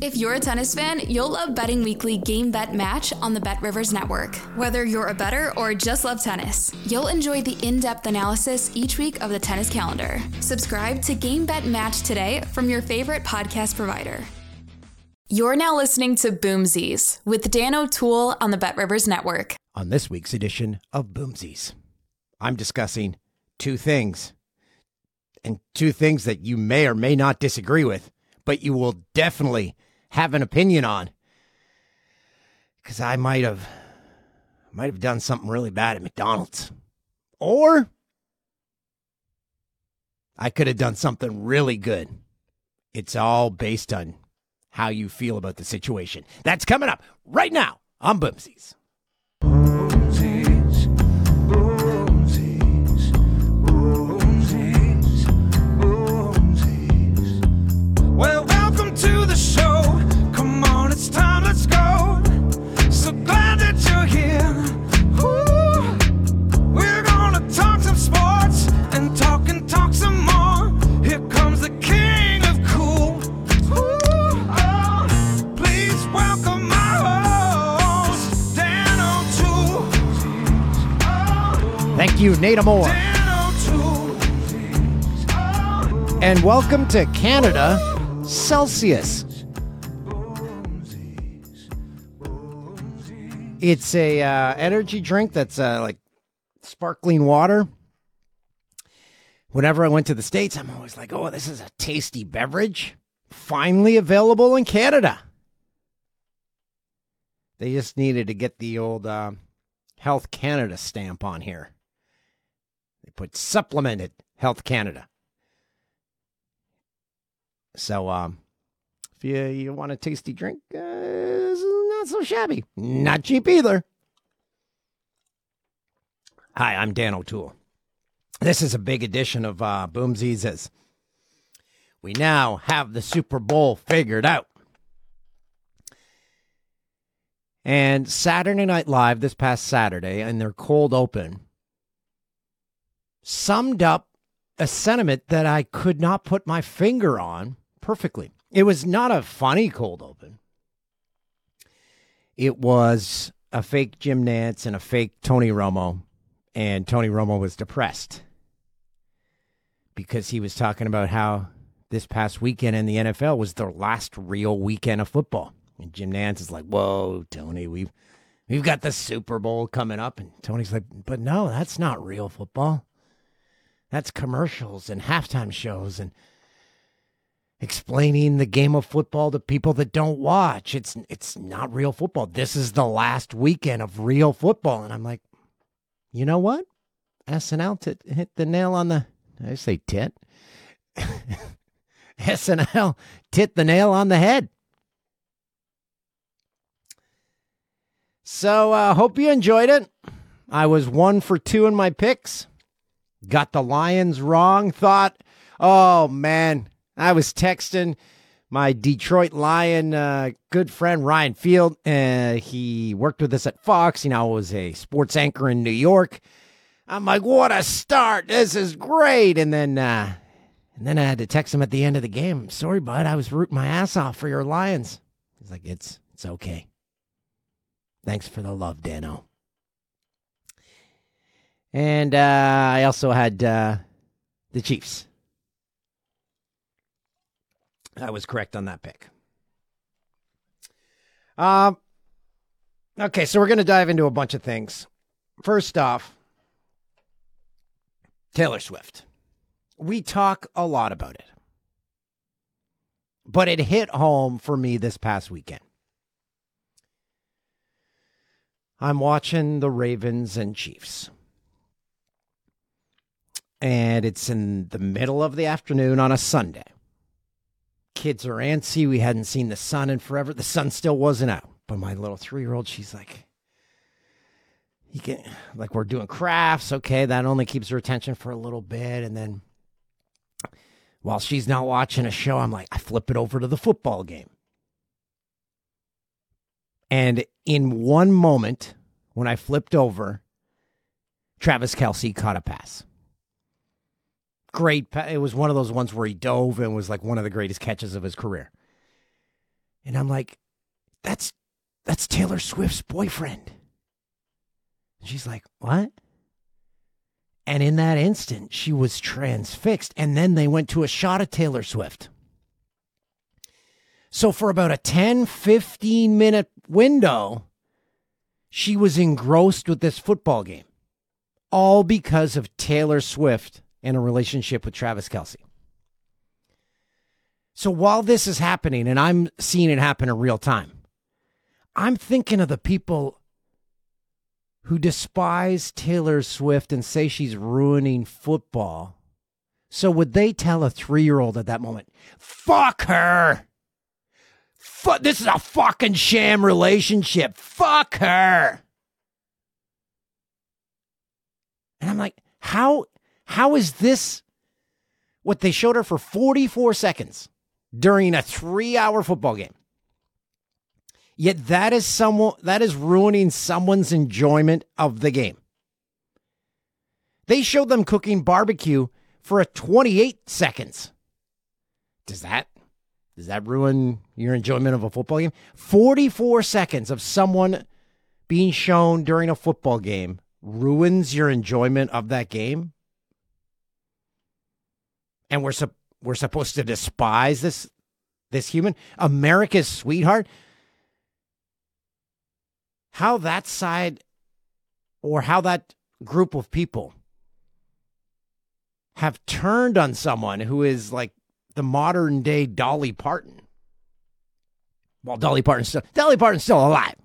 If you're a tennis fan, you'll love Betting Weekly Game Bet Match on the Bet Rivers Network. Whether you're a better or just love tennis, you'll enjoy the in depth analysis each week of the tennis calendar. Subscribe to Game Bet Match today from your favorite podcast provider. You're now listening to Boomsies with Dan O'Toole on the Bet Rivers Network. On this week's edition of Boomsies, I'm discussing two things, and two things that you may or may not disagree with, but you will definitely have an opinion on. Because I might have, might have done something really bad at McDonald's, or I could have done something really good. It's all based on how you feel about the situation. That's coming up right now on Boomsies. Nate Moore. And welcome to Canada Celsius. It's a uh, energy drink that's uh, like sparkling water. Whenever I went to the States, I'm always like, oh, this is a tasty beverage. Finally available in Canada. They just needed to get the old uh, Health Canada stamp on here. They put supplemented Health Canada. So, um, if you, you want a tasty drink, uh, not so shabby. Not cheap either. Hi, I'm Dan O'Toole. This is a big edition of uh, Boomsies we now have the Super Bowl figured out. And Saturday Night Live this past Saturday, and their cold open, summed up a sentiment that I could not put my finger on perfectly. It was not a funny cold open. It was a fake Jim Nantz and a fake Tony Romo, and Tony Romo was depressed because he was talking about how this past weekend in the NFL was their last real weekend of football. And Jim Nantz is like, "Whoa, Tony, we've we've got the Super Bowl coming up." And Tony's like, "But no, that's not real football." That's commercials and halftime shows and explaining the game of football to people that don't watch. It's it's not real football. This is the last weekend of real football. And I'm like, you know what? SNL t- hit the nail on the I say tit. SNL tit the nail on the head. So uh hope you enjoyed it. I was one for two in my picks got the Lions wrong. Thought, oh man, I was texting my Detroit Lion uh, good friend Ryan Field. Uh, he worked with us at Fox. He now was a sports anchor in New York. I'm like, what a start! This is great. And then, uh, and then I had to text him at the end of the game. Sorry, bud, I was rooting my ass off for your Lions. He's like, it's it's okay. Thanks for the love, Dano. And uh, I also had uh, the Chiefs. I was correct on that pick. Um, okay, so we're going to dive into a bunch of things. First off, Taylor Swift. We talk a lot about it, but it hit home for me this past weekend. I'm watching the Ravens and Chiefs and it's in the middle of the afternoon on a Sunday. Kids are antsy. We hadn't seen the sun in forever. The sun still wasn't out. But my little three year old, she's like, you can like we're doing crafts. Okay, that only keeps her attention for a little bit, and then while she's not watching a show, I'm like, I flip it over to the football game. And in one moment, when I flipped over, Travis Kelce caught a pass. Great. It was one of those ones where he dove and was like one of the greatest catches of his career. And I'm like, that's that's Taylor Swift's boyfriend. And she's like, what? And in that instant, she was transfixed. And then they went to a shot of Taylor Swift. So for about a 10, 15 minute window, she was engrossed with this football game, all because of Taylor Swift and a relationship with Travis Kelce. So while this is happening, and I'm seeing it happen in real time, I'm thinking of the people who despise Taylor Swift and say she's ruining football. So would they tell a three year old at that moment, fuck her? Fuck, this is a fucking sham relationship. Fuck her. And I'm like, how how is this what they showed her for 44 seconds during a 3-hour football game? Yet that is someone that is ruining someone's enjoyment of the game. They showed them cooking barbecue for a 28 seconds. Does that does that ruin your enjoyment of a football game? 44 seconds of someone being shown during a football game ruins your enjoyment of that game? And we're sup- we're supposed to despise this this human, America's sweetheart? How that side or how that group of people have turned on someone who is like the modern day Dolly Parton. Well, Dolly Parton's still Dolly Parton's still alive.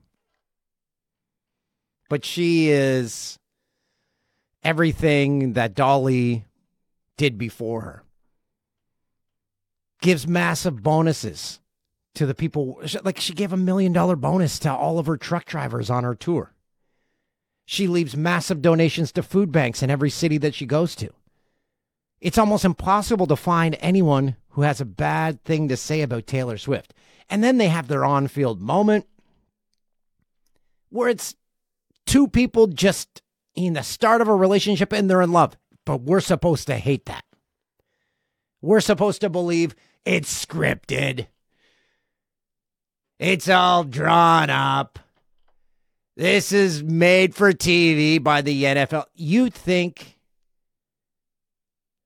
But she is everything that Dolly did before her. Gives massive bonuses to the people. Like she gave a million dollar bonus to all of her truck drivers on her tour. She leaves massive donations to food banks in every city that she goes to. It's almost impossible to find anyone who has a bad thing to say about Taylor Swift. And then they have their on field moment where it's two people just in the start of a relationship and they're in love. But we're supposed to hate that. We're supposed to believe it's scripted. It's all drawn up. This is made for TV by the NFL. You'd think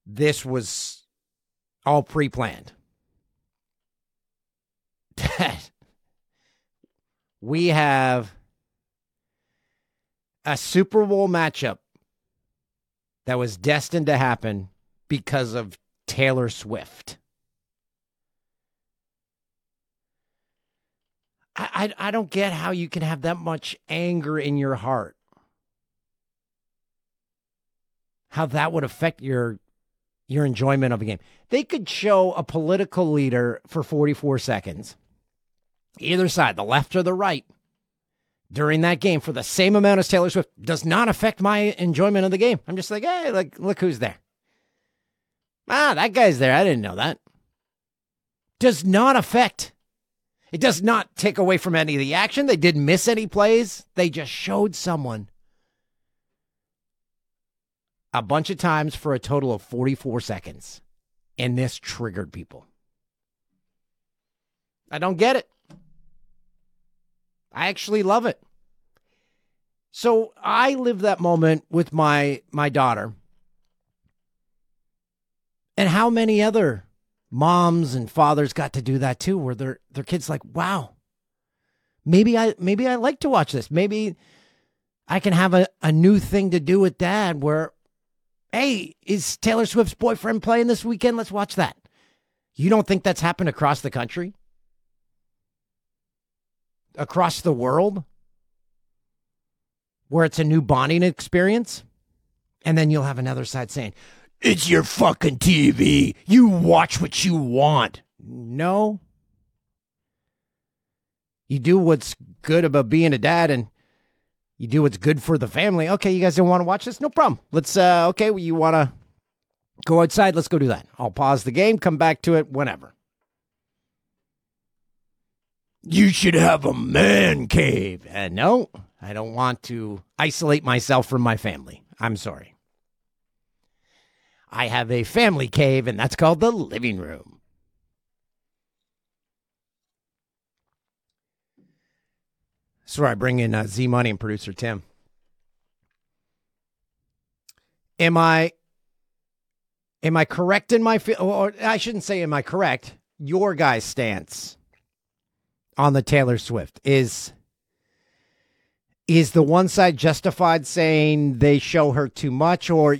this was all pre planned. That we have a Super Bowl matchup that was destined to happen because of Taylor Swift. I, I don't get how you can have that much anger in your heart. How that would affect your your enjoyment of a game. They could show a political leader for 44 seconds, either side, the left or the right, during that game for the same amount as Taylor Swift does not affect my enjoyment of the game. I'm just like, hey, like, look who's there. Ah, that guy's there. I didn't know that. Does not affect. It does not take away from any of the action. They didn't miss any plays. They just showed someone a bunch of times for a total of 44 seconds. And this triggered people. I don't get it. I actually love it. So I live that moment with my my daughter. And how many other moms and fathers got to do that too, where their their kids like, wow, maybe I maybe I like to watch this. Maybe I can have a, a new thing to do with dad where Hey, is Taylor Swift's boyfriend playing this weekend? Let's watch that. You don't think that's happened across the country? Across the world? Where it's a new bonding experience? And then you'll have another side saying, It's your fucking TV. You watch what you want. No. You do what's good about being a dad and You do what's good for the family. Okay, you guys don't want to watch this? No problem. Let's uh okay, well, you want to go outside? Let's go do that. I'll pause the game, come back to it whenever. You should have a man cave. Uh, no, I don't want to isolate myself from my family. I'm sorry. I have a family cave, and that's called the living room. That's where I bring in uh, Z Money and producer Tim. Am I am I correct in my or I shouldn't say am I correct? Your guy's stance on the Taylor Swift is is the one side justified saying they show her too much or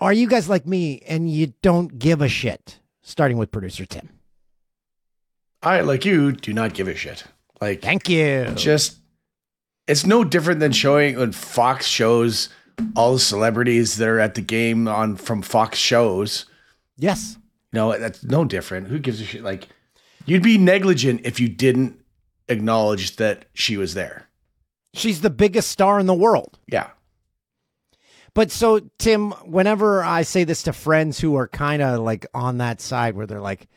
are you guys like me and you don't give a shit? Starting with producer Tim. I, like you, do not give a shit. Like, Thank you. just, it's no different than showing when Fox shows all the celebrities that are at the game on from Fox shows. yes. You know, that's no different. Who gives a shit? Like, you'd be negligent if you didn't acknowledge that she was there. She's the biggest star in the world. Yeah. But so, Tim, whenever I say this to friends who are kind of like on that side where they're like,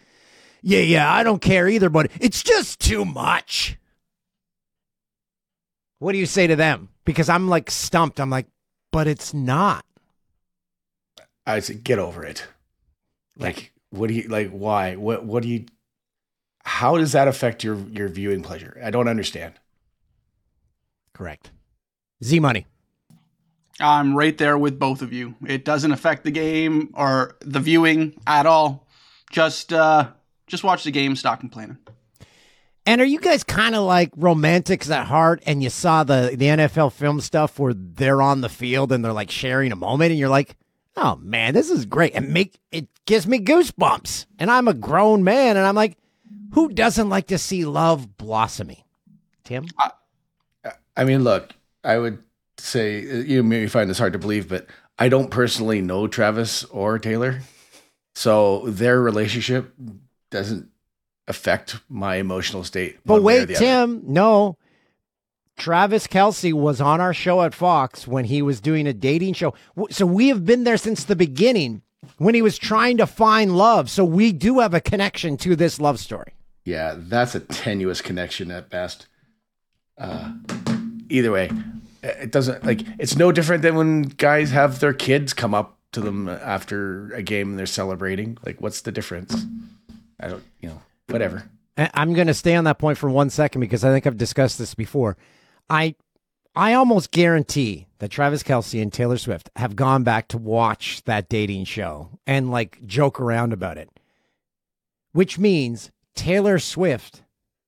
yeah, yeah, I don't care either, but it's just too much. What do you say to them? Because I'm like stumped. I'm like, but it's not. I said, get over it. Like, what do you like? Why? What? What do you? How does that affect your your viewing pleasure? I don't understand. Correct. Z Money. I'm right there with both of you. It doesn't affect the game or the viewing at all. Just uh just watch the game, stop complaining. And are you guys kind of like romantics at heart and you saw the, the NFL film stuff where they're on the field and they're like sharing a moment and you're like, oh man, this is great. And make it gives me goosebumps. And I'm a grown man and I'm like, who doesn't like to see love blossoming? Tim? I mean, look, I would say you may find this hard to believe, but I don't personally know Travis or Taylor, so their relationship doesn't affect my emotional state. But one way or wait, the other. Tim, no. Travis Kelce was on our show at Fox when he was doing a dating show. So we have been there since the beginning when he was trying to find love. So we do have a connection to this love story. Yeah, that's a tenuous connection at best. Uh, either way, it doesn't like it's no different than when guys have their kids come up to them after a game and they're celebrating. Like, what's the difference? I don't, you know, whatever. I'm going to stay on that point for one second because I think I've discussed this before. I I almost guarantee that Travis Kelce and Taylor Swift have gone back to watch that dating show and like joke around about it. Which means Taylor Swift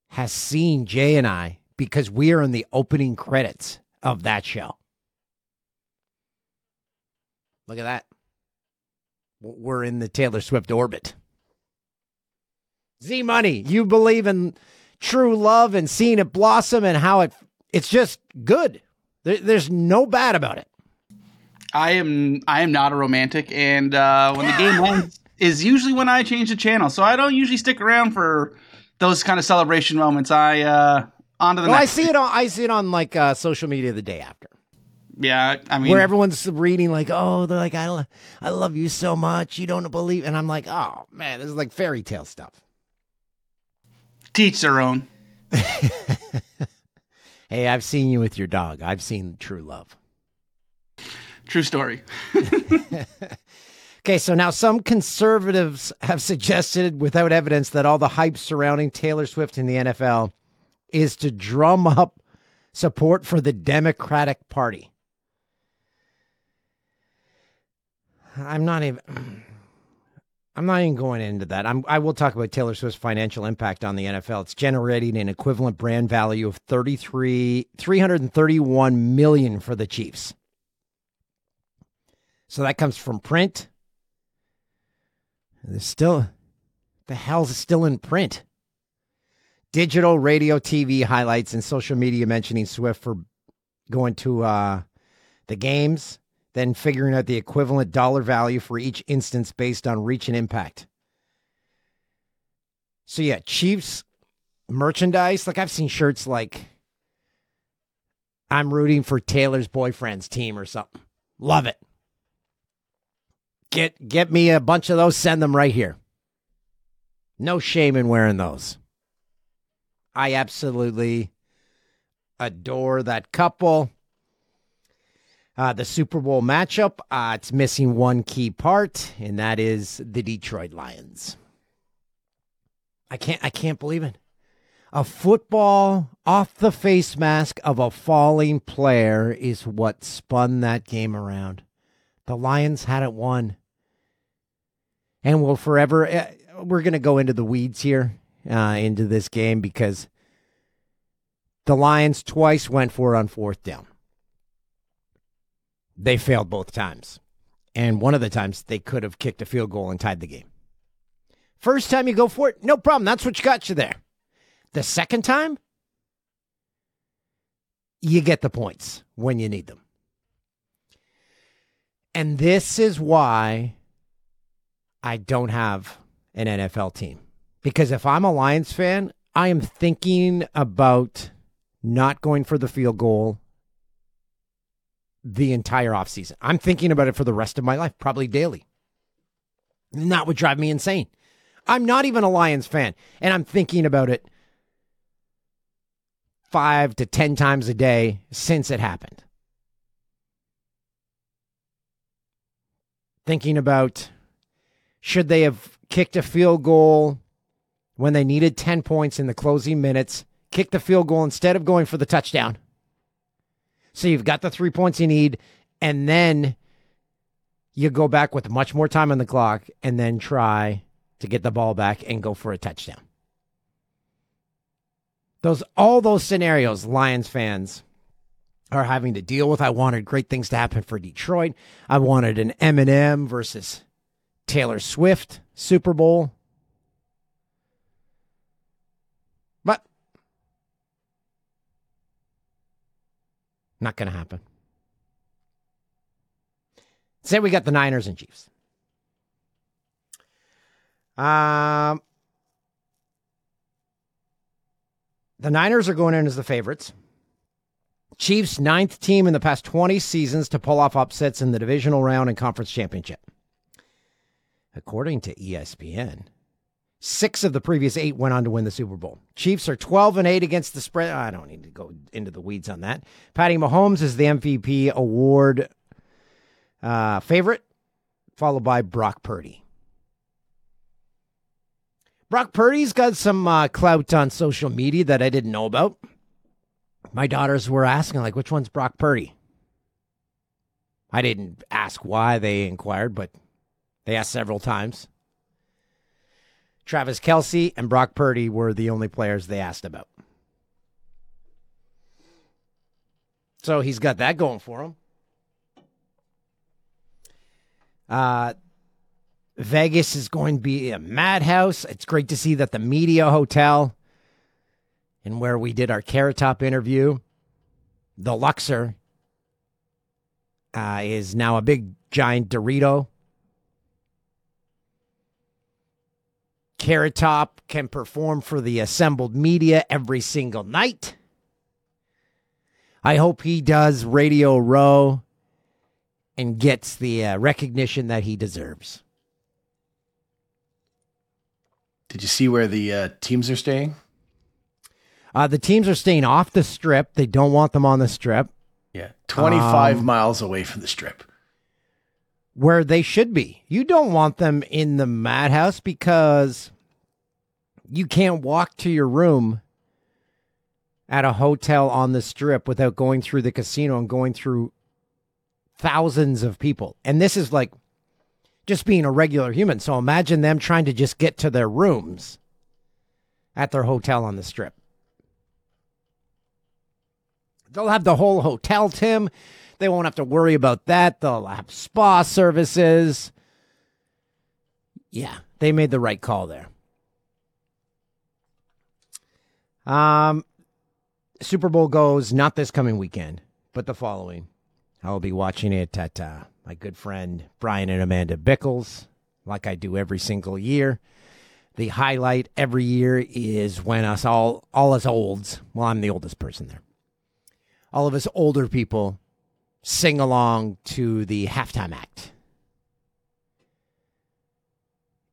has seen Jay and I because we are in the opening credits of that show. Look at that. We're in the Taylor Swift orbit. Z Money, you believe in true love and seeing it blossom and how it it's just good. There, there's no bad about it. I am I am not a romantic and uh when the game ends is usually when I change the channel. So I don't usually stick around for those kind of celebration moments. I uh on to the Well, I see it on I see it on like uh, social media the day after, Yeah, I mean where everyone's reading like, "Oh, they're like, I, lo- I love you so much, you don't believe," and I'm like, "Oh man, this is like fairy tale stuff." teach their own. Hey, I've seen you with your dog. I've seen true love. True story. Okay, so now some conservatives have suggested, without evidence, that all the hype surrounding Taylor Swift in the NFL is to drum up support for the Democratic Party. I'm not even. I'm not even going into that. I'm, I will talk about Taylor Swift's financial impact on the NFL. It's generating an equivalent brand value of 33 331 million for the Chiefs. So that comes from print. There's still the hell's still in print. Digital, radio, TV highlights, and social media mentioning Swift for going to uh, the games, then figuring out the equivalent dollar value for each instance based on reach and impact. So yeah, Chiefs merchandise. Like I've seen shirts like I'm rooting for Taylor's boyfriend's team or something. Love it. Get get me a bunch of those, send them right here. No shame in wearing those. I absolutely adore that couple. Uh, the Super Bowl matchup, uh, it's missing one key part, and that is the Detroit Lions. I can't I can't believe it. A football off the face mask of a falling player is what spun that game around. The Lions had it won. And will forever uh, we're going to go into the weeds here uh, into this game because the Lions twice went for it on fourth down. They failed both times. And one of the times they could have kicked a field goal and tied the game. First time you go for it, no problem. That's what got you there. The second time, you get the points when you need them. And this is why I don't have an NFL team. Because if I'm a Lions fan, I am thinking about not going for the field goal the entire offseason. I'm thinking about it for the rest of my life, probably daily. And that would drive me insane. I'm not even a Lions fan, and I'm thinking about it five to 10 times a day since it happened. Thinking about should they have kicked a field goal when they needed 10 points in the closing minutes, kick the field goal instead of going for the touchdown. So you've got the three points you need, and then you go back with much more time on the clock and then try to get the ball back and go for a touchdown. Those all those scenarios Lions fans are having to deal with. I wanted great things to happen for Detroit. I wanted an Eminem versus Taylor Swift Super Bowl. But not going to happen. Say we got the Niners and Chiefs. Um, the Niners are going in as the favorites. Chiefs, ninth team in the past 20 seasons to pull off upsets in the divisional round and conference championship. According to ESPN, six of the previous eight went on to win the Super Bowl. Chiefs are 12 and 8 against the spread. I don't need to go into the weeds on that. Patty Mahomes is the MVP award uh, favorite, followed by Brock Purdy. Brock Purdy's got some uh, clout on social media that I didn't know about. My daughters were asking, like, which one's Brock Purdy? I didn't ask why they inquired, but they asked several times. Travis Kelce and Brock Purdy were the only players they asked about. So he's got that going for him. Uh, Vegas is going to be a madhouse. It's great to see that the Media Hotel and where we did our Carrot Top interview, the Luxor, uh, is now a big giant Dorito. Carrot Top can perform for the assembled media every single night. I hope he does Radio Row and gets the uh, recognition that he deserves. Did you see where the uh, teams are staying? Uh, the teams are staying off the strip. They don't want them on the strip Yeah, 25 Um, miles away from the strip. where they should be. You don't want them in the madhouse because you can't walk to your room at a hotel on the strip without going through the casino and going through thousands of people. And this is like just being a regular human. So imagine them trying to just get to their rooms at their hotel on the strip. They'll have the whole hotel, Tim. They won't have to worry about that. They'll have spa services. Yeah, they made the right call there. Um, Super Bowl goes not this coming weekend, but the following. I'll be watching it at uh, my good friend Brian and Amanda Bickles, like I do every single year. The highlight every year is when us all all us olds. Well, I'm the oldest person there all of us older people sing along to the halftime act.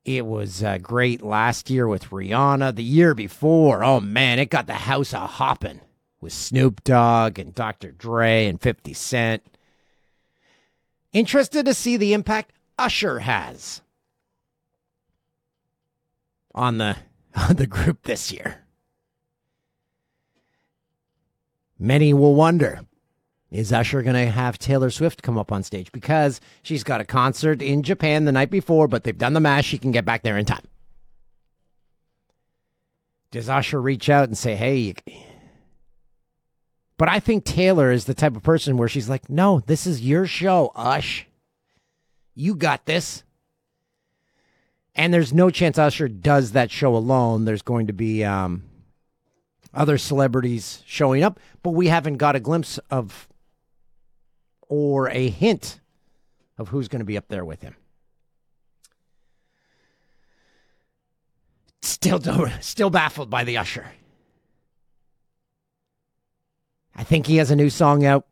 It was uh, great last year with Rihanna. The year before, oh man, it got the house a hopping with Snoop Dogg and Dr. Dre and 50 Cent. Interested to see the impact Usher has on the on the group this year. Many will wonder is Usher going to have Taylor Swift come up on stage? Because she's got a concert in Japan the night before, but they've done the mash. She can get back there in time. Does Usher reach out and say, hey, but I think Taylor is the type of person where she's like, no, this is your show, Ush. You got this. And there's no chance Usher does that show alone. There's going to be um, other celebrities showing up, but we haven't got a glimpse of or a hint of who's going to be up there with him. Still, still baffled by the Usher. I think he has a new song out.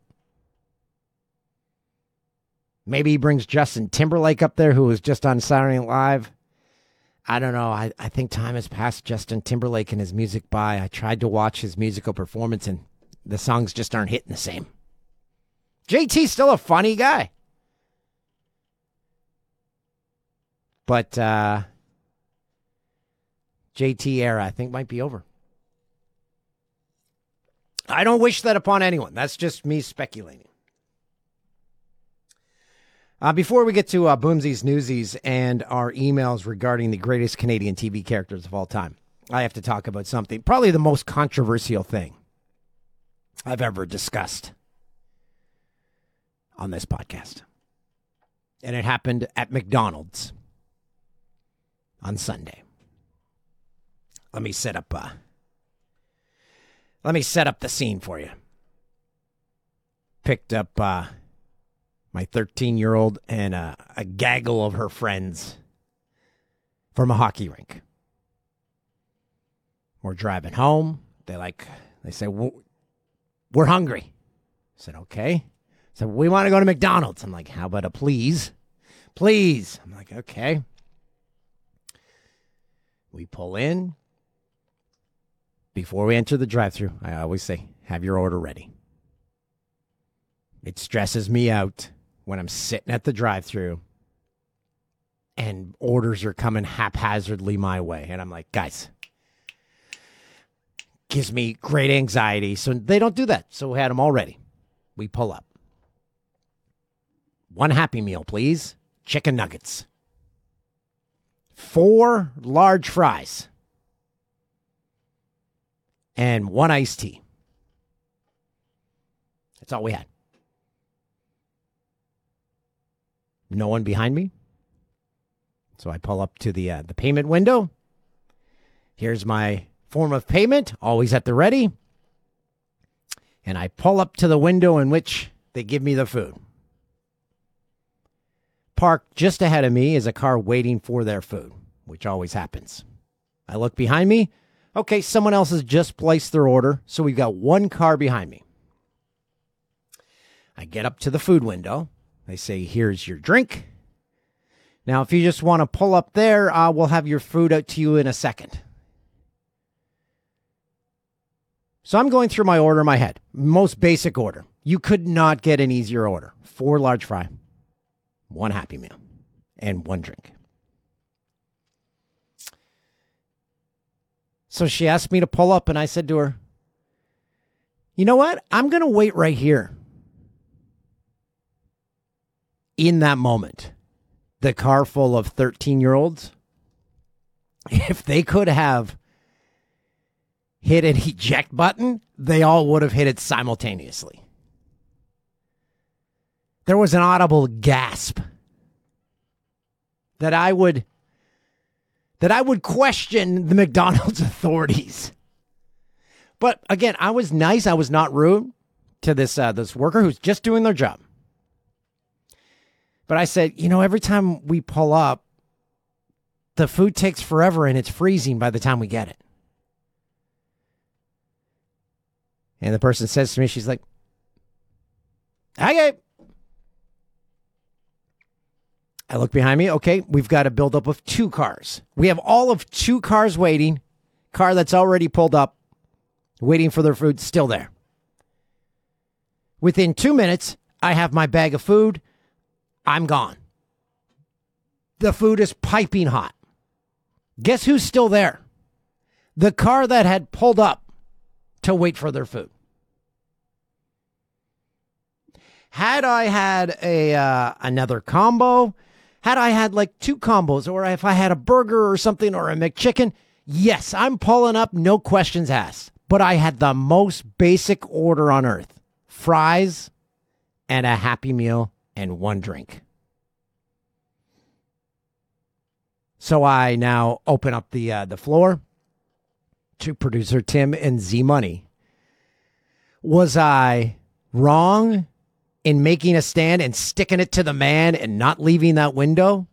Maybe he brings Justin Timberlake up there, who was just on Saturday Night Live. I don't know. I, I think time has passed Justin Timberlake and his music by. I tried to watch his musical performance, and the songs just aren't hitting the same. JT's still a funny guy. But uh, JT era, I think, might be over. I don't wish that upon anyone. That's just me speculating. Uh, before we get to uh, Boomsies, Newsies, and our emails regarding the greatest Canadian TV characters of all time, I have to talk about something, probably the most controversial thing I've ever discussed on this podcast. And it happened at McDonald's on Sunday. Let me set up uh let me set up the scene for you. Picked up uh my 13 year old and uh, a gaggle of her friends from a hockey rink. We're driving home. They like, they say, we're hungry. I said, okay. So we want to go to McDonald's. I'm like, how about a please? Please. I'm like, okay. We pull in. Before we enter the drive through, I always say, have your order ready. It stresses me out when I'm sitting at the drive through and orders are coming haphazardly my way. And I'm like, guys, gives me great anxiety. So they don't do that. So we had them all ready. We pull up. One Happy Meal, please. Chicken nuggets. Four large fries. And one iced tea. That's all we had. No one behind me. So I pull up to the uh, the payment window. Here's my form of payment, always at the ready. And I pull up to the window in which they give me the food. Parked just ahead of me is a car waiting for their food, which always happens. I look behind me. Okay, someone else has just placed their order, so we've got one car behind me. I get up to the food window. They say, Here's your drink. Now, if you just want to pull up there, uh, we'll have your food out to you in a second. So I'm going through my order in my head. Most basic order. You could not get an easier order. Four large fry, one happy meal, and one drink. So she asked me to pull up, and I said to her, You know what? I'm going to wait right here. In that moment, the car full of 13 year olds, if they could have hit an eject button, they all would have hit it simultaneously. There was an audible gasp that I would that I would question the McDonald's authorities. But again, I was nice. I was not rude to this uh, this worker who's just doing their job. But I said, you know, every time we pull up, the food takes forever and it's freezing by the time we get it. And the person says to me, she's like, Okay. I look behind me. Okay, we've got a buildup of two cars. We have all of two cars waiting. Car that's already pulled up, waiting for their food, still there. Within two minutes, I have my bag of food. I'm gone. The food is piping hot. Guess who's still there? The car that had pulled up to wait for their food. Had I had a uh, another combo, had I had like two combos, or if I had a burger or something or a McChicken, yes, I'm pulling up, no questions asked. But I had the most basic order on earth fries and a Happy Meal and one drink. So I now open up the uh, the floor to producer Tim and Z Money. Was I wrong in making a stand and sticking it to the man and not leaving that window?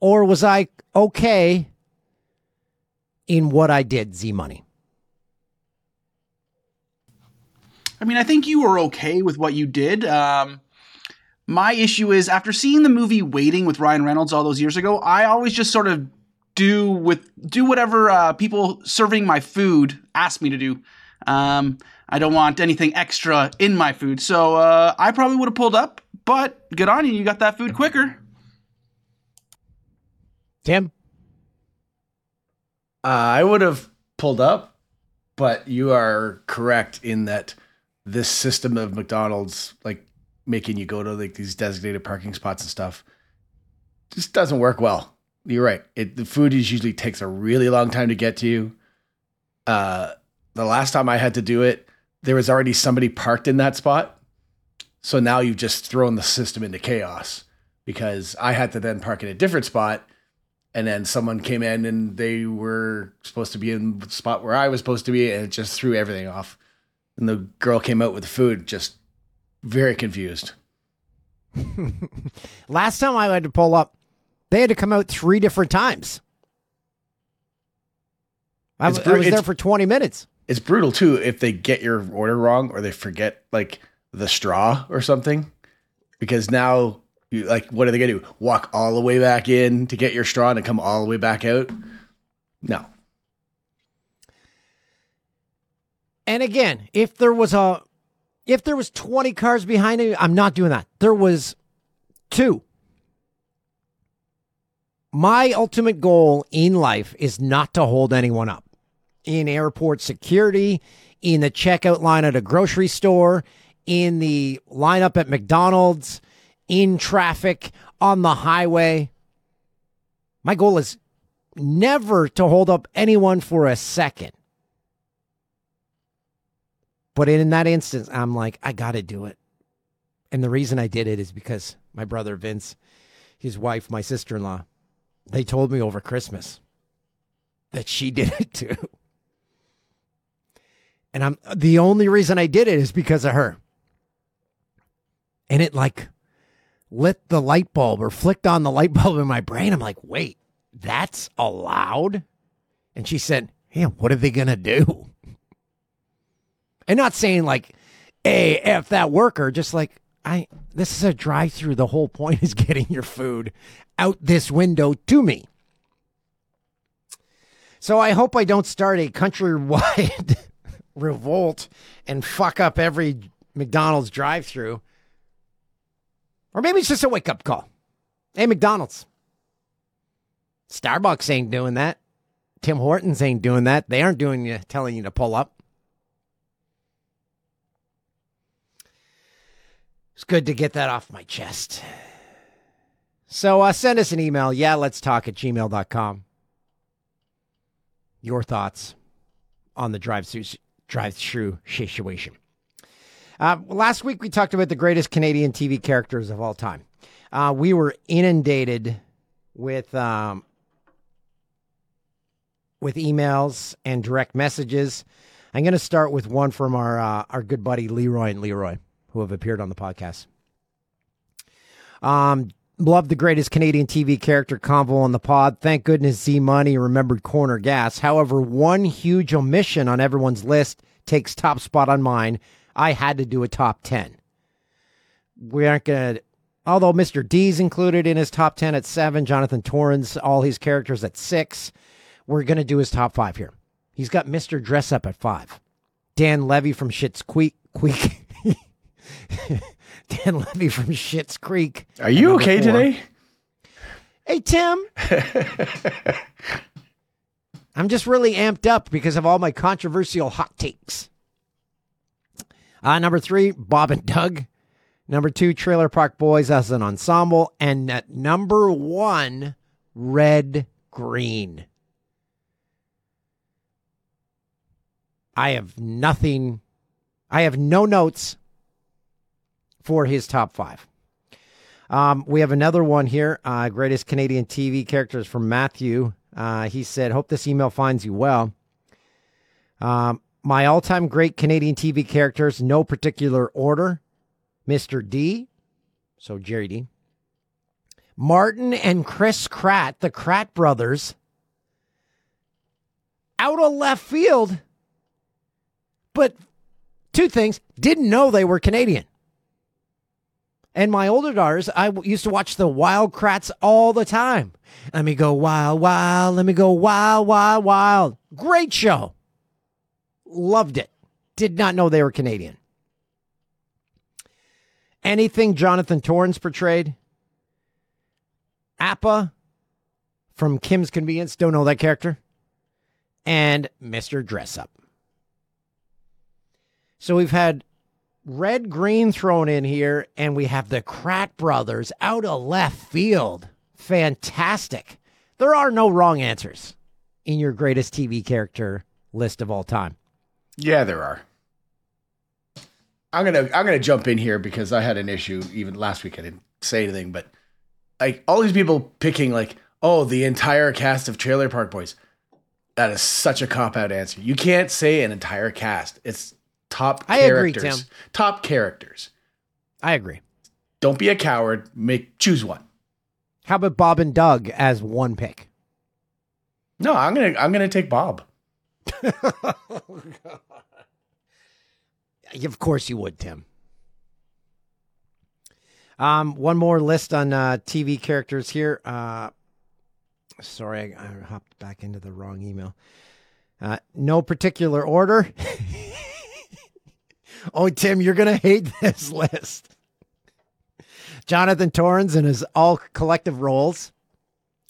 Or was I okay in what I did, Z Money? I mean, I think you were okay with what you did. Um, my issue is after seeing the movie Waiting with Ryan Reynolds all those years ago, I always just sort of do with do whatever uh, people serving my food ask me to do. Um, I don't want anything extra in my food, so uh, I probably would have pulled up. But good on you, you got that food quicker. Tim? Uh, I would have pulled up, but you are correct in that this system of McDonald's, like making you go to like these designated parking spots and stuff, just doesn't work well. You're right. It the food is usually takes a really long time to get to you. Uh, the last time I had to do it, there was already somebody parked in that spot. So now you've just thrown the system into chaos because I had to then park in a different spot and then someone came in and they were supposed to be in the spot where I was supposed to be, and it just threw everything off. And the girl came out with the food, just very confused. Last time I had to pull up, they had to come out three different times. I, It's w- I was there for 20 minutes. It's brutal too if they get your order wrong or they forget like the straw or something, because now you like what are they gonna do? Walk all the way back in to get your straw and come all the way back out? No, And again, if there was a if there was 20 cars behind me, I'm not doing that. There was two. My ultimate goal in life is not to hold anyone up. In airport security, in the checkout line at a grocery store, in the lineup at McDonald's, in traffic, on the highway. My goal is never to hold up anyone for a second. But in that instance, I'm like, I got to do it. And the reason I did it is because my brother Vince, his wife, my sister in law, they told me over Christmas that she did it too. And I'm the only reason I did it is because of her. And it like lit the light bulb or flicked on the light bulb in my brain. I'm like, wait, that's allowed? And she said, Yeah, what are they to do? And not saying like, hey, that worker, just like, I, this is a drive through. The whole point is getting your food out this window to me. So I hope I don't start a countrywide revolt and fuck up every McDonald's drive through. Or maybe it's just a wake up call. Hey, McDonald's. Starbucks ain't doing that. Tim Hortons ain't doing that. They aren't doing you telling you to pull up. It's good to get that off my chest. So uh, send us an email. Yeah, let's talk at gmail.com. Your thoughts on the drive drive through situation. Uh, last week we talked about the greatest Canadian TV characters of all time. Uh, we were inundated with um, with emails and direct messages. I'm going to start with one from our uh, our good buddy Leroy and Leroy, who have appeared on the podcast. Um, love the greatest Canadian TV character convo on the pod. Thank goodness Z Money remembered Corner Gas. However, one huge omission on everyone's list takes top spot on mine. I had to do a top ten. we aren't going to, although Mr. D's included in his top 10 at seven, Jonathan Torrens, all his characters at six, we're going to do his top five here. He's got Mr. Dressup at five. Dan Levy from Schitt's Creek. Creek. Dan Levy from Schitt's Creek. Are you okay four. today? Hey, Tim. I'm just really amped up because of all my controversial hot takes. Uh, number three, Bob and Doug. Number two, Trailer Park Boys as an ensemble. And at number one, Red Green. I have nothing, I have no notes for his top five. Um, we have another one here. Uh, greatest Canadian TV characters from Matthew. Uh, he said, "Hope this email finds you well." Um, my all-time great Canadian TV characters, no particular order. Mr. D, so Gerry Dee. Martin and Chris Kratt, the Kratt brothers, out of left field. But two things: didn't know they were Canadian. And my older daughters, I used to watch the Wild Kratts all the time. Let me go wild, wild. Let me go wild, wild, wild. Great show. Loved it. Did not know they were Canadian. Anything Jonathan Torrens portrayed? Appa from Kim's Convenience. Don't know that character. And Mr. Dressup. So we've had red green thrown in here, and we have the Kratt brothers out of left field. Fantastic. There are no wrong answers in your greatest TV character list of all time. Yeah, there are. I'm gonna I'm gonna jump in here because I had an issue even last week. I didn't say anything, but like all these people picking like, oh, the entire cast of Trailer Park Boys. That is such a cop out answer. You can't say an entire cast. It's top I agree, characters. Tim. Top characters. I agree. Don't be a coward. Make choose one. How about Bob and Doug as one pick? No, I'm gonna I'm gonna take Bob. Of course you would, Tim. Um, one more list on uh, TV characters here. Uh, sorry, I, I hopped back into the wrong email. Uh, no particular order. oh, Tim, you're gonna hate this list. Jonathan Torrens and his all collective roles.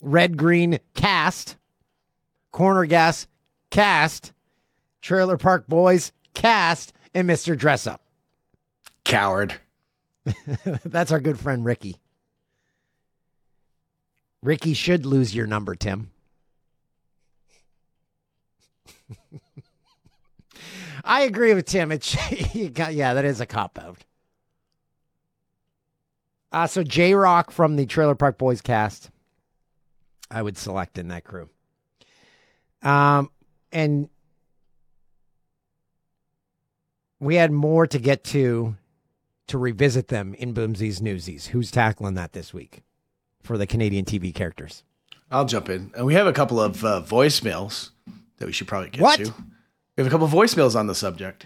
Red Green cast. Corner Gas cast. Trailer Park Boys cast. And Mr. Dressup. Coward. That's our good friend Ricky. Ricky should lose your number, Tim. I agree with Tim. It's you got, yeah, that is a cop out. Uh, so J Rock from the Trailer Park Boys cast, I would select in that crew. Um, and we had more to get to to revisit them in Boomsies Newsies. Who's tackling that this week for the Canadian TV characters? I'll jump in. And we have a couple of uh, voicemails that we should probably get What? to. We have a couple of voicemails on the subject.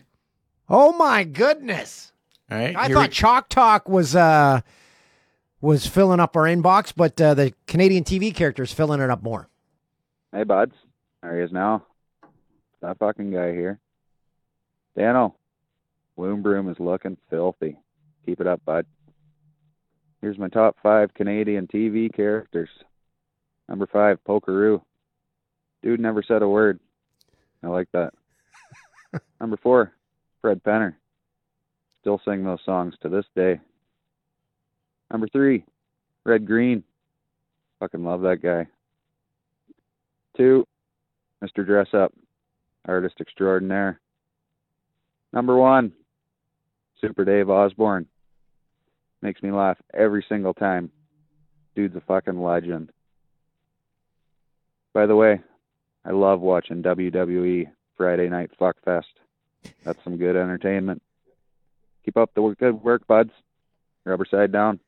Oh my goodness! All right. I thought we- Chalk Talk was uh was filling up our inbox, but uh, the Canadian TV characters filling it up more. Hey, buds. there he is now? That fucking guy here. Dano, Loom Broom is looking filthy. Keep it up, bud. Here's my top five Canadian TV characters. Number five, Polkaroo. Dude never said a word. I like that. Number four, Fred Penner. Still sing those songs to this day. Number three, Red Green. Fucking love that guy. Two, Mr. Dressup, artist extraordinaire. Number one, Super Dave Osborne. Makes me laugh every single time. Dude's a fucking legend. By the way, I love watching WWE Friday Night Fuck Fest. That's some good entertainment. Keep up the work- good work, buds. Rubber side down.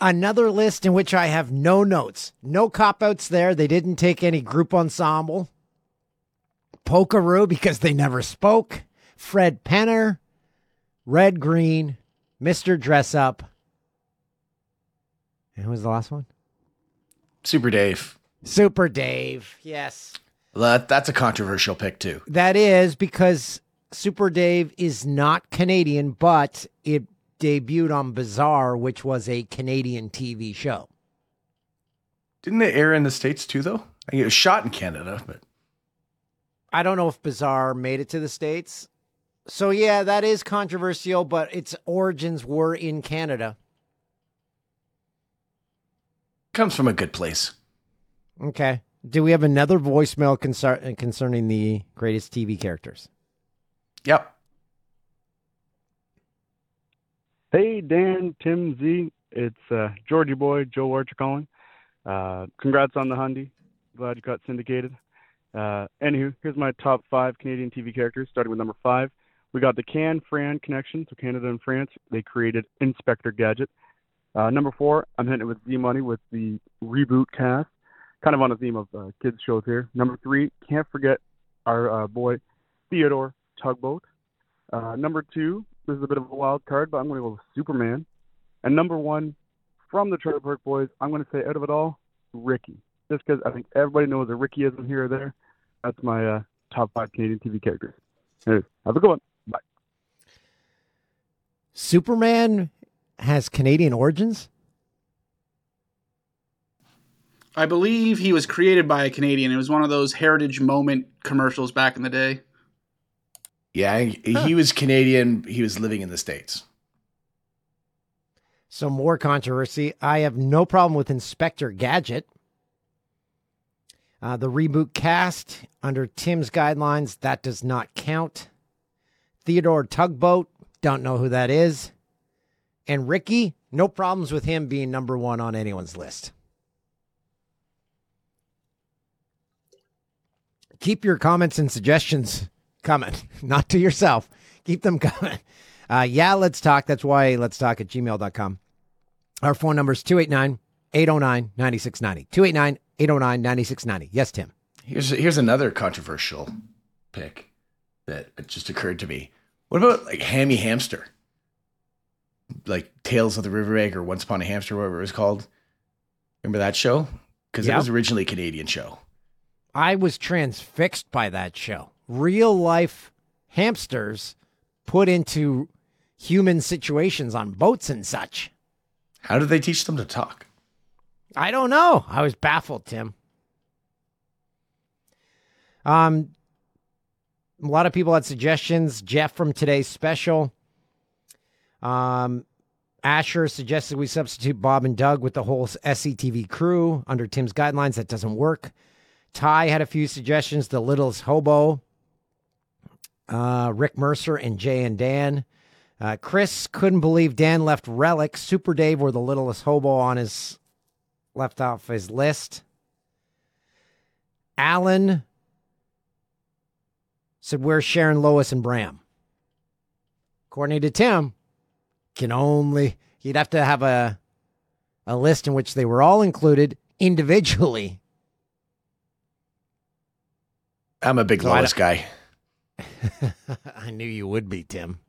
Another list in which I have no notes, no cop outs there. They didn't take any group ensemble. Polkaroo because they never spoke. Fred Penner. Red Green, Mr. Dressup. And who was the last one? Super Dave. Super Dave. Yes. That, that's a controversial pick too. That is because Super Dave is not Canadian, but it debuted on Bizarre, which was a Canadian TV show. Didn't it air in the states too, though? I think it was shot in Canada, but I don't know if Bizarre made it to the States. So, yeah, that is controversial, but its origins were in Canada. comes from a good place. Okay. Do we have another voicemail concer- concerning the greatest TV characters? Yep. Hey, Dan, Tim, Z. It's uh, Georgie boy, Joe Archer calling. Uh, congrats on the Hundy. Glad you got syndicated. Uh, anywho, here's my top five Canadian TV characters, starting with number five. We got the Can Fran connection, so Canada and France. They created Inspector Gadget. Uh, number four, I'm hitting it with Z Money with the reboot cast, kind of on a theme of uh, kids shows here. Number three, can't forget our uh, boy Theodore Tugboat. Uh, number two, this is a bit of a wild card, but I'm going to go with Superman. And number one, from the Trailer Park Boys, I'm going to say out of it all, Ricky. Just because I think everybody knows a Rickyism here or there. That's my uh, top five Canadian TV characters. Anyways, have a good one. Bye. Superman has Canadian origins? I believe he was created by a Canadian. It was one of those heritage moment commercials back in the day. Yeah, he, he was Canadian. He was living in the States. Some more controversy. I have no problem with Inspector Gadget. Uh, the reboot cast under Tim's guidelines, that does not count. Theodore Tugboat, don't know who that is. And Ricky, no problems with him being number one on anyone's list. Keep your comments and suggestions coming, not to yourself. Keep them coming. Uh, yeah, let's talk. That's why let's talk at gmail.com. Our phone number is 289 809 9690. 289 809 9690. Yes, Tim. Here's here's another controversial pick that just occurred to me. What about like Hammy Hamster? Like Tales of the Riverbank or Once Upon a Hamster, whatever it was called. Remember that show? Because it was originally a Canadian show. I was transfixed by that show. Real life hamsters put into human situations on boats and such. How did they teach them to talk? I don't know. I was baffled, Tim. Um, a lot of people had suggestions. Jeff from today's special. Um, Asher suggested we substitute Bob and Doug with the whole SCTV crew under Tim's guidelines. That doesn't work. Ty had a few suggestions. The Littlest Hobo, uh, Rick Mercer, and Jay and Dan. Uh, Chris couldn't believe Dan left Relic, Super Dave, or the Littlest Hobo on his left off his list. Alan said, Where's Sharon, Lois, and Bram? According to Tim, can only you'd have to have a a list in which they were all included individually. I'm a big So Lois guy. I knew you would be, Tim.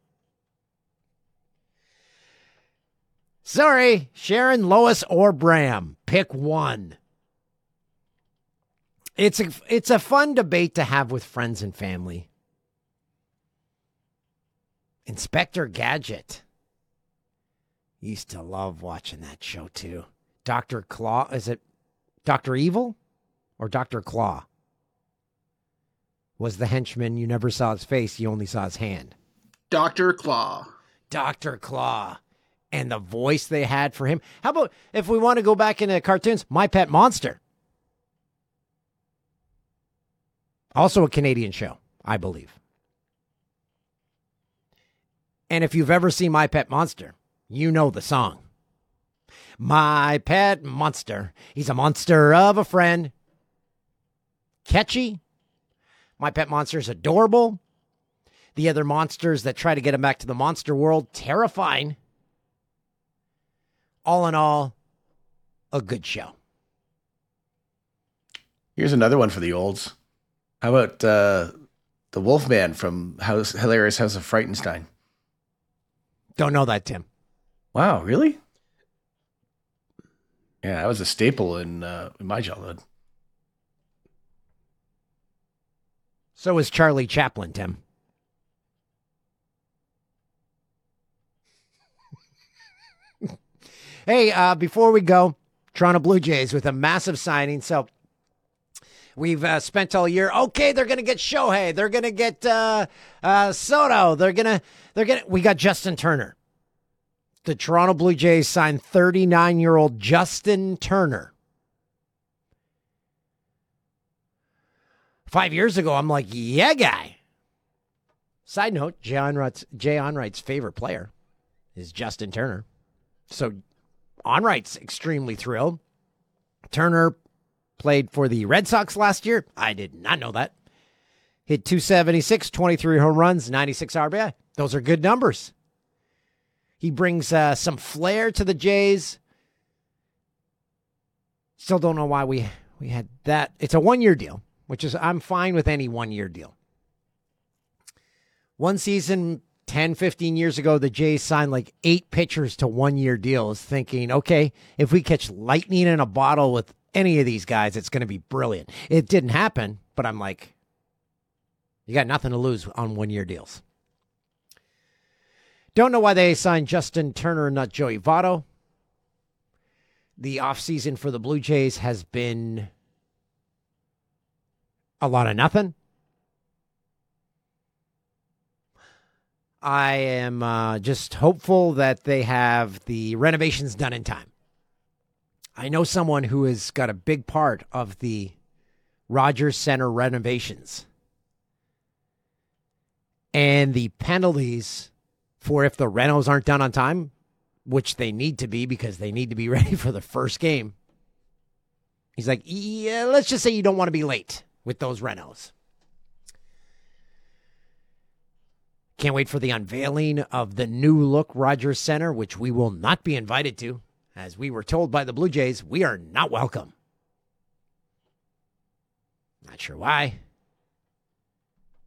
Sorry, Sharon, Lois, or Bram. Pick one. It's a it's a fun debate to have with friends and family. Inspector Gadget. Used to love watching that show too. Dr. Claw, is it Dr. Evil or Dr. Claw? Was the henchman you never saw his face, you only saw his hand. Dr. Claw. Dr. Claw and the voice they had for him. How about if we want to go back into cartoons, My Pet Monster? Also a Canadian show, I believe. And if you've ever seen My Pet Monster, you know the song. My pet monster. He's a monster of a friend. Catchy. My pet monster is adorable. The other monsters that try to get him back to the monster world, terrifying. All in all, a good show. Here's another one for the olds. How about uh, the Wolfman from House Hilarious House of Frightenstein? Don't know that, Tim. Wow, really? Yeah, that was a staple in uh, in my childhood. So is Charlie Chaplin, Tim. hey, uh, before we go, Toronto Blue Jays with a massive signing. So we've uh, spent all year. Okay, they're going to get Shohei. They're going to get uh, uh, Soto. They're going to. They're going to. We got Justin Turner. The Toronto Blue Jays signed 39 year old Justin Turner. Five years ago, I'm like, yeah, guy. Side note: Jay Onrait's, Jay Onrait's favorite player is Justin Turner. So Onrait's extremely thrilled. Turner played for the Red Sox last year. I did not know that. Hit 276, 23 home runs, 96 RBI. Those are good numbers. He brings uh, some flair to the Jays. Still don't know why we we had that. It's a one year deal, which is I'm fine with any one year deal. One season, 10, 15 years ago, the Jays signed like eight pitchers to one year deals, thinking, okay, if we catch lightning in a bottle with any of these guys, it's going to be brilliant. It didn't happen, but I'm like, you got nothing to lose on one year deals. Don't know why they signed Justin Turner, and not Joey Votto. The offseason for the Blue Jays has been a lot of nothing. I am uh, just hopeful that they have the renovations done in time. I know someone who has got a big part of the Rogers Center renovations. And the penalties for if the renos aren't done on time, which they need to be because they need to be ready for the first game. He's like, yeah, let's just say you don't want to be late with those renos. Can't wait for the unveiling of the new look Rogers Center, which we will not be invited to. As we were told by the Blue Jays, we are not welcome. Not sure why.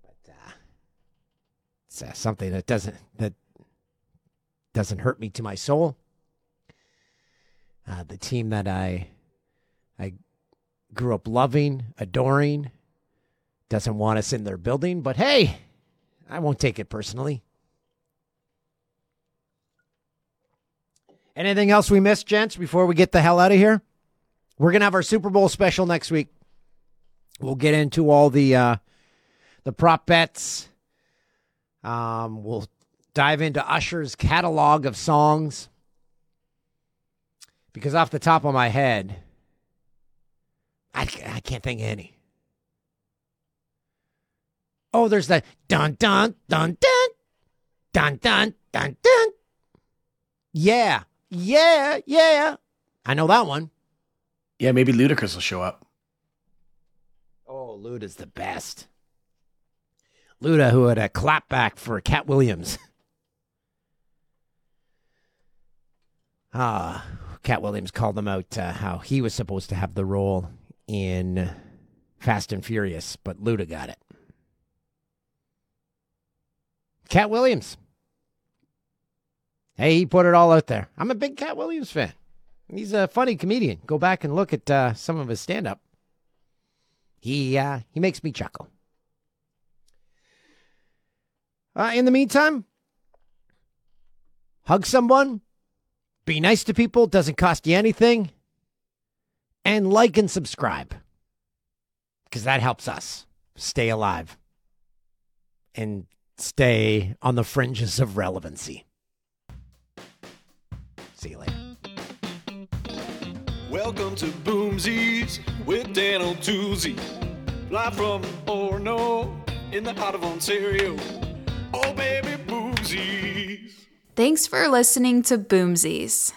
But uh, it's uh, something that doesn't that doesn't hurt me to my soul. Uh, the team that I I grew up loving, adoring, doesn't want us in their building, but hey, I won't take it personally. Anything else we missed, gents, before we get the hell out of here? We're gonna have our Super Bowl special next week. We'll get into all the uh, the prop bets. Um, we'll dive into Usher's catalog of songs because off the top of my head, I, I can't think of any. Oh, there's that dun dun dun dun dun dun dun dun. Yeah, yeah, yeah. I know that one. Yeah, maybe Ludacris will show up. Oh, Luda's the best. Luda, who had a clap back for Katt Williams. Ah, Katt Williams called him out uh, how he was supposed to have the role in Fast and Furious, but Luda got it. Katt Williams. Hey, he put it all out there. I'm a big Katt Williams fan. He's a funny comedian. Go back and look at uh, some of his stand up. He uh, he makes me chuckle. Uh, in the meantime, hug someone, be nice to people, doesn't cost you anything, and like and subscribe because that helps us stay alive and stay on the fringes of relevancy. See you later. Welcome to Boomsies with Dan O'Toozy. Live from Orno in the heart of Ontario. Oh, baby, Boomsies. Thanks for listening to Boomsies.